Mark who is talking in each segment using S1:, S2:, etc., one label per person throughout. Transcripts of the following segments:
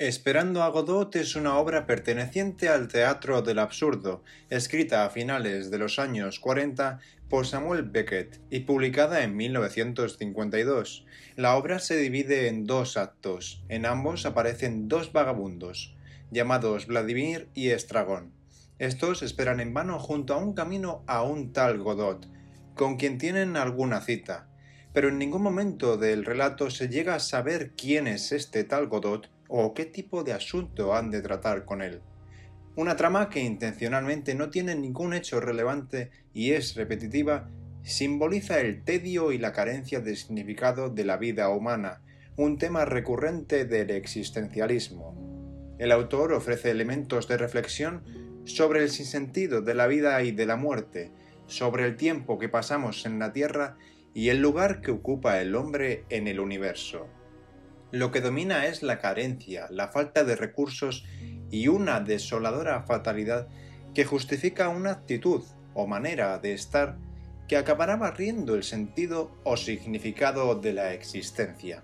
S1: Esperando a Godot es una obra perteneciente al teatro del absurdo, escrita a finales de los años 40 por Samuel Beckett y publicada en 1952. La obra se divide en dos actos. En ambos aparecen dos vagabundos, llamados Vladimir y Estragón. Estos esperan en vano junto a un camino a un tal Godot, con quien tienen alguna cita. Pero en ningún momento del relato se llega a saber quién es este tal Godot o qué tipo de asunto han de tratar con él. Una trama que intencionalmente no tiene ningún hecho relevante y es repetitiva, simboliza el tedio y la carencia de significado de la vida humana, un tema recurrente del existencialismo. El autor ofrece elementos de reflexión sobre el sinsentido de la vida y de la muerte, sobre el tiempo que pasamos en la Tierra y el lugar que ocupa el hombre en el universo. Lo que domina es la carencia, la falta de recursos y una desoladora fatalidad que justifica una actitud o manera de estar que acabará barriendo el sentido o significado de la existencia.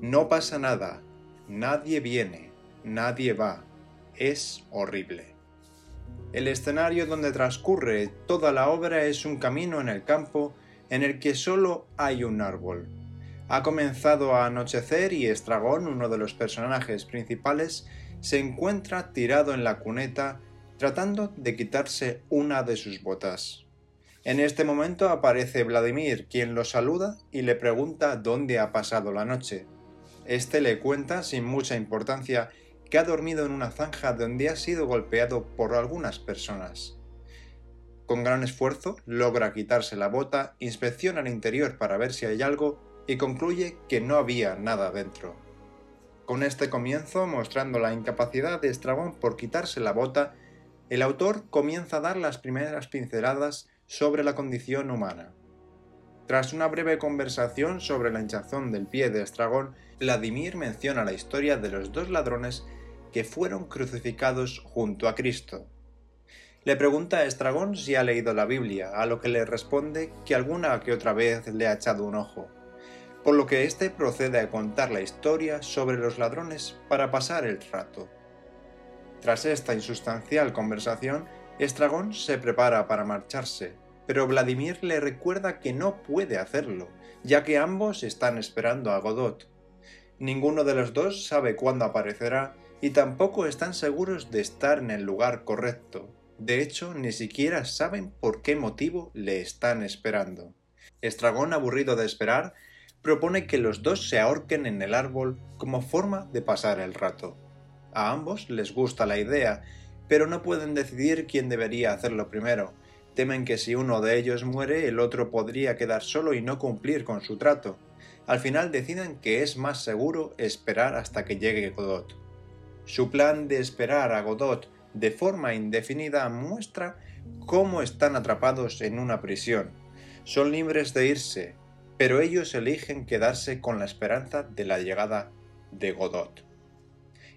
S1: No pasa nada, nadie viene, nadie va, es horrible. El escenario donde transcurre toda la obra es un camino en el campo en el que solo hay un árbol, ha comenzado a anochecer y Estragón, uno de los personajes principales, se encuentra tirado en la cuneta tratando de quitarse una de sus botas. En este momento aparece Vladimir, quien lo saluda y le pregunta dónde ha pasado la noche. Este le cuenta, sin mucha importancia, que ha dormido en una zanja donde ha sido golpeado por algunas personas. Con gran esfuerzo logra quitarse la bota, inspecciona el interior para ver si hay algo y concluye que no había nada dentro. Con este comienzo, mostrando la incapacidad de Estrabón por quitarse la bota, el autor comienza a dar las primeras pinceladas sobre la condición humana. Tras una breve conversación sobre la hinchazón del pie de Estragón, Vladimir menciona la historia de los dos ladrones que fueron crucificados junto a Cristo. Le pregunta a Estragón si ha leído la Biblia, a lo que le responde que alguna que otra vez le ha echado un ojo por lo que éste procede a contar la historia sobre los ladrones para pasar el rato. Tras esta insustancial conversación, Estragón se prepara para marcharse, pero Vladimir le recuerda que no puede hacerlo, ya que ambos están esperando a Godot. Ninguno de los dos sabe cuándo aparecerá y tampoco están seguros de estar en el lugar correcto. De hecho, ni siquiera saben por qué motivo le están esperando. Estragón, aburrido de esperar, propone que los dos se ahorquen en el árbol como forma de pasar el rato. A ambos les gusta la idea, pero no pueden decidir quién debería hacerlo primero. Temen que si uno de ellos muere, el otro podría quedar solo y no cumplir con su trato. Al final deciden que es más seguro esperar hasta que llegue Godot. Su plan de esperar a Godot de forma indefinida muestra cómo están atrapados en una prisión. Son libres de irse, pero ellos eligen quedarse con la esperanza de la llegada de Godot.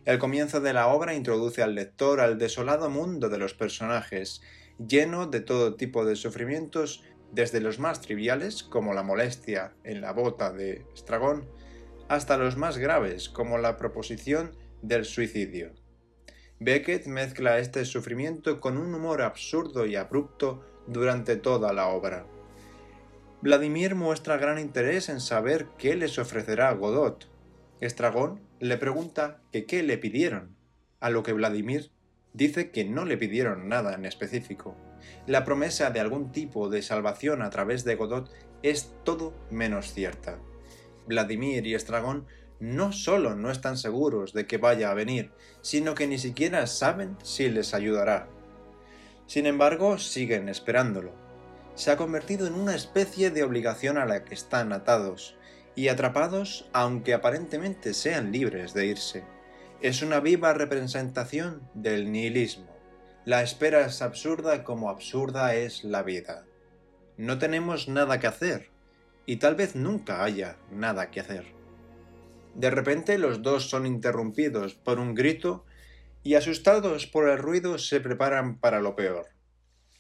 S1: El comienzo de la obra introduce al lector al desolado mundo de los personajes, lleno de todo tipo de sufrimientos, desde los más triviales, como la molestia en la bota de Estragón, hasta los más graves, como la proposición del suicidio. Beckett mezcla este sufrimiento con un humor absurdo y abrupto durante toda la obra. Vladimir muestra gran interés en saber qué les ofrecerá Godot. Estragón le pregunta que qué le pidieron, a lo que Vladimir dice que no le pidieron nada en específico. La promesa de algún tipo de salvación a través de Godot es todo menos cierta. Vladimir y Estragón no solo no están seguros de que vaya a venir, sino que ni siquiera saben si les ayudará. Sin embargo, siguen esperándolo se ha convertido en una especie de obligación a la que están atados y atrapados aunque aparentemente sean libres de irse. Es una viva representación del nihilismo. La espera es absurda como absurda es la vida. No tenemos nada que hacer y tal vez nunca haya nada que hacer. De repente los dos son interrumpidos por un grito y asustados por el ruido se preparan para lo peor.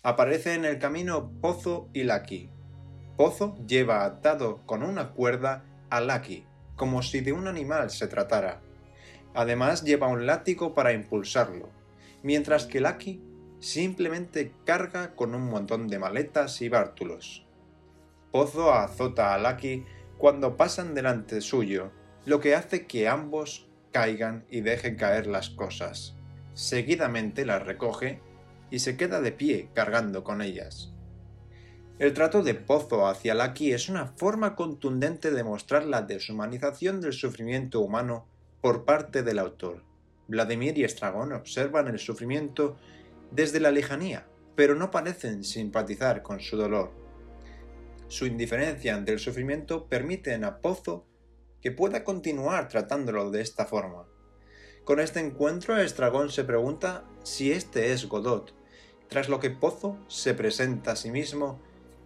S1: Aparece en el camino Pozo y Lucky. Pozo lleva atado con una cuerda a Lucky, como si de un animal se tratara. Además lleva un látigo para impulsarlo, mientras que Lucky simplemente carga con un montón de maletas y bártulos. Pozo azota a Lucky cuando pasan delante suyo, lo que hace que ambos caigan y dejen caer las cosas. Seguidamente las recoge y se queda de pie cargando con ellas. El trato de Pozo hacia Lucky es una forma contundente de mostrar la deshumanización del sufrimiento humano por parte del autor. Vladimir y Estragón observan el sufrimiento desde la lejanía, pero no parecen simpatizar con su dolor. Su indiferencia ante el sufrimiento permite a Pozo que pueda continuar tratándolo de esta forma. Con este encuentro, Estragón se pregunta si este es Godot, tras lo que Pozo se presenta a sí mismo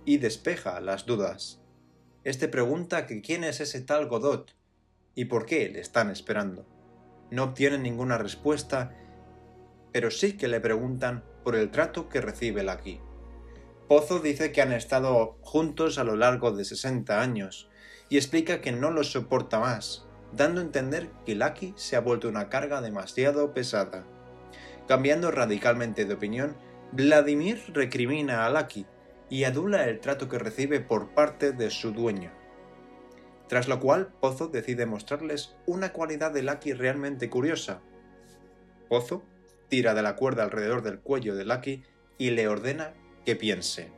S1: y despeja las dudas. Este pregunta que quién es ese tal Godot y por qué le están esperando. No obtiene ninguna respuesta, pero sí que le preguntan por el trato que recibe Lucky. Pozo dice que han estado juntos a lo largo de 60 años y explica que no lo soporta más, dando a entender que Lucky se ha vuelto una carga demasiado pesada. Cambiando radicalmente de opinión, Vladimir recrimina a Lucky y adula el trato que recibe por parte de su dueño. Tras lo cual, Pozo decide mostrarles una cualidad de Lucky realmente curiosa. Pozo tira de la cuerda alrededor del cuello de Lucky y le ordena que piense.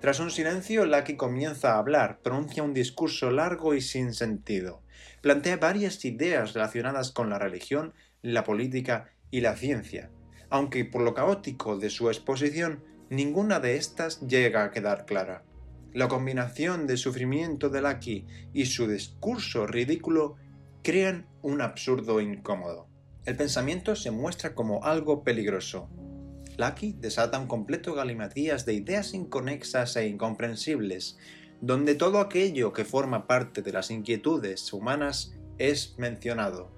S1: Tras un silencio, Lucky comienza a hablar, pronuncia un discurso largo y sin sentido. Plantea varias ideas relacionadas con la religión, la política y la ciencia, aunque por lo caótico de su exposición, ninguna de estas llega a quedar clara. La combinación de sufrimiento de Lucky y su discurso ridículo crean un absurdo incómodo. El pensamiento se muestra como algo peligroso, Lucky desata un completo galimatías de ideas inconexas e incomprensibles, donde todo aquello que forma parte de las inquietudes humanas es mencionado,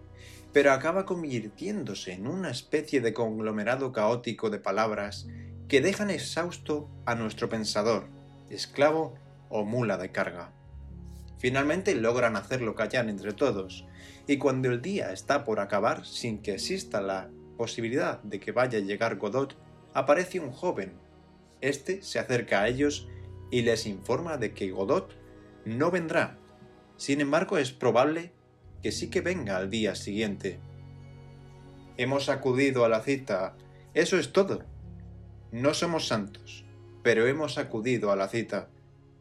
S1: pero acaba convirtiéndose en una especie de conglomerado caótico de palabras que dejan exhausto a nuestro pensador, esclavo o mula de carga. Finalmente logran hacerlo callar entre todos, y cuando el día está por acabar sin que exista la posibilidad de que vaya a llegar Godot, aparece un joven. Este se acerca a ellos y les informa de que Godot no vendrá. Sin embargo, es probable que sí que venga al día siguiente. Hemos acudido a la cita. Eso es todo. No somos santos, pero hemos acudido a la cita.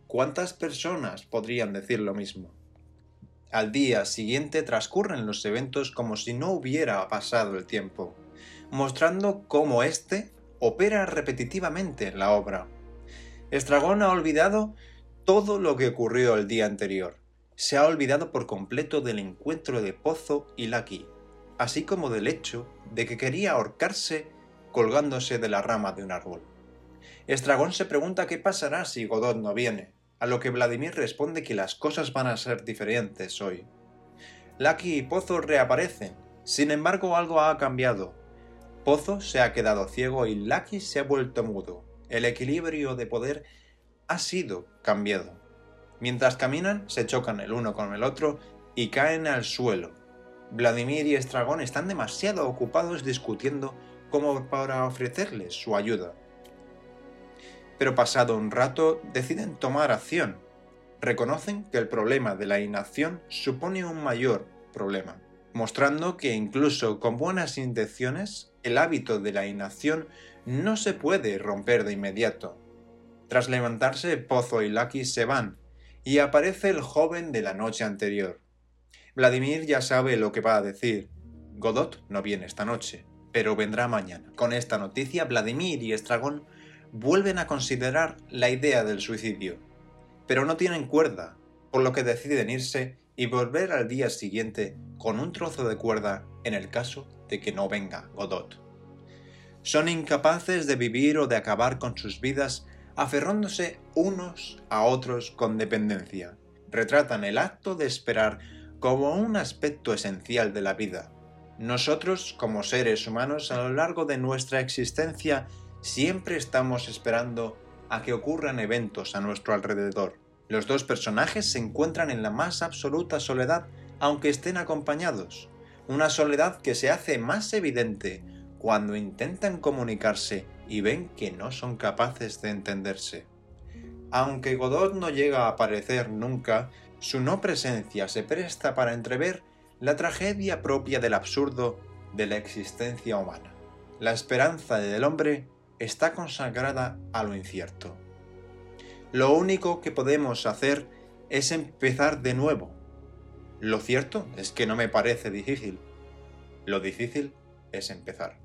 S1: ¿Cuántas personas podrían decir lo mismo? Al día siguiente transcurren los eventos como si no hubiera pasado el tiempo, mostrando cómo éste opera repetitivamente en la obra. Estragón ha olvidado todo lo que ocurrió el día anterior. Se ha olvidado por completo del encuentro de Pozo y Lucky, así como del hecho de que quería ahorcarse colgándose de la rama de un árbol. Estragón se pregunta qué pasará si Godot no viene, a lo que Vladimir responde que las cosas van a ser diferentes hoy. Lucky y Pozo reaparecen, sin embargo algo ha cambiado, Pozo se ha quedado ciego y Lucky se ha vuelto mudo. El equilibrio de poder ha sido cambiado. Mientras caminan, se chocan el uno con el otro y caen al suelo. Vladimir y Estragón están demasiado ocupados discutiendo como para ofrecerles su ayuda. Pero pasado un rato deciden tomar acción. Reconocen que el problema de la inacción supone un mayor problema mostrando que incluso con buenas intenciones, el hábito de la inacción no se puede romper de inmediato. Tras levantarse, Pozo y Lucky se van, y aparece el joven de la noche anterior. Vladimir ya sabe lo que va a decir. Godot no viene esta noche, pero vendrá mañana. Con esta noticia, Vladimir y Estragón vuelven a considerar la idea del suicidio, pero no tienen cuerda, por lo que deciden irse y volver al día siguiente con un trozo de cuerda en el caso de que no venga Godot. Son incapaces de vivir o de acabar con sus vidas aferrándose unos a otros con dependencia. Retratan el acto de esperar como un aspecto esencial de la vida. Nosotros, como seres humanos, a lo largo de nuestra existencia, siempre estamos esperando a que ocurran eventos a nuestro alrededor. Los dos personajes se encuentran en la más absoluta soledad, aunque estén acompañados. una soledad que se hace más evidente cuando intentan comunicarse y ven que no son capaces de entenderse. Aunque Godot no llega a aparecer nunca, su no presencia se presta para entrever la tragedia propia del absurdo de la existencia humana. La esperanza del hombre está consagrada a lo incierto. Lo único que podemos hacer es empezar de nuevo. Lo cierto es que no me parece difícil. Lo difícil es empezar.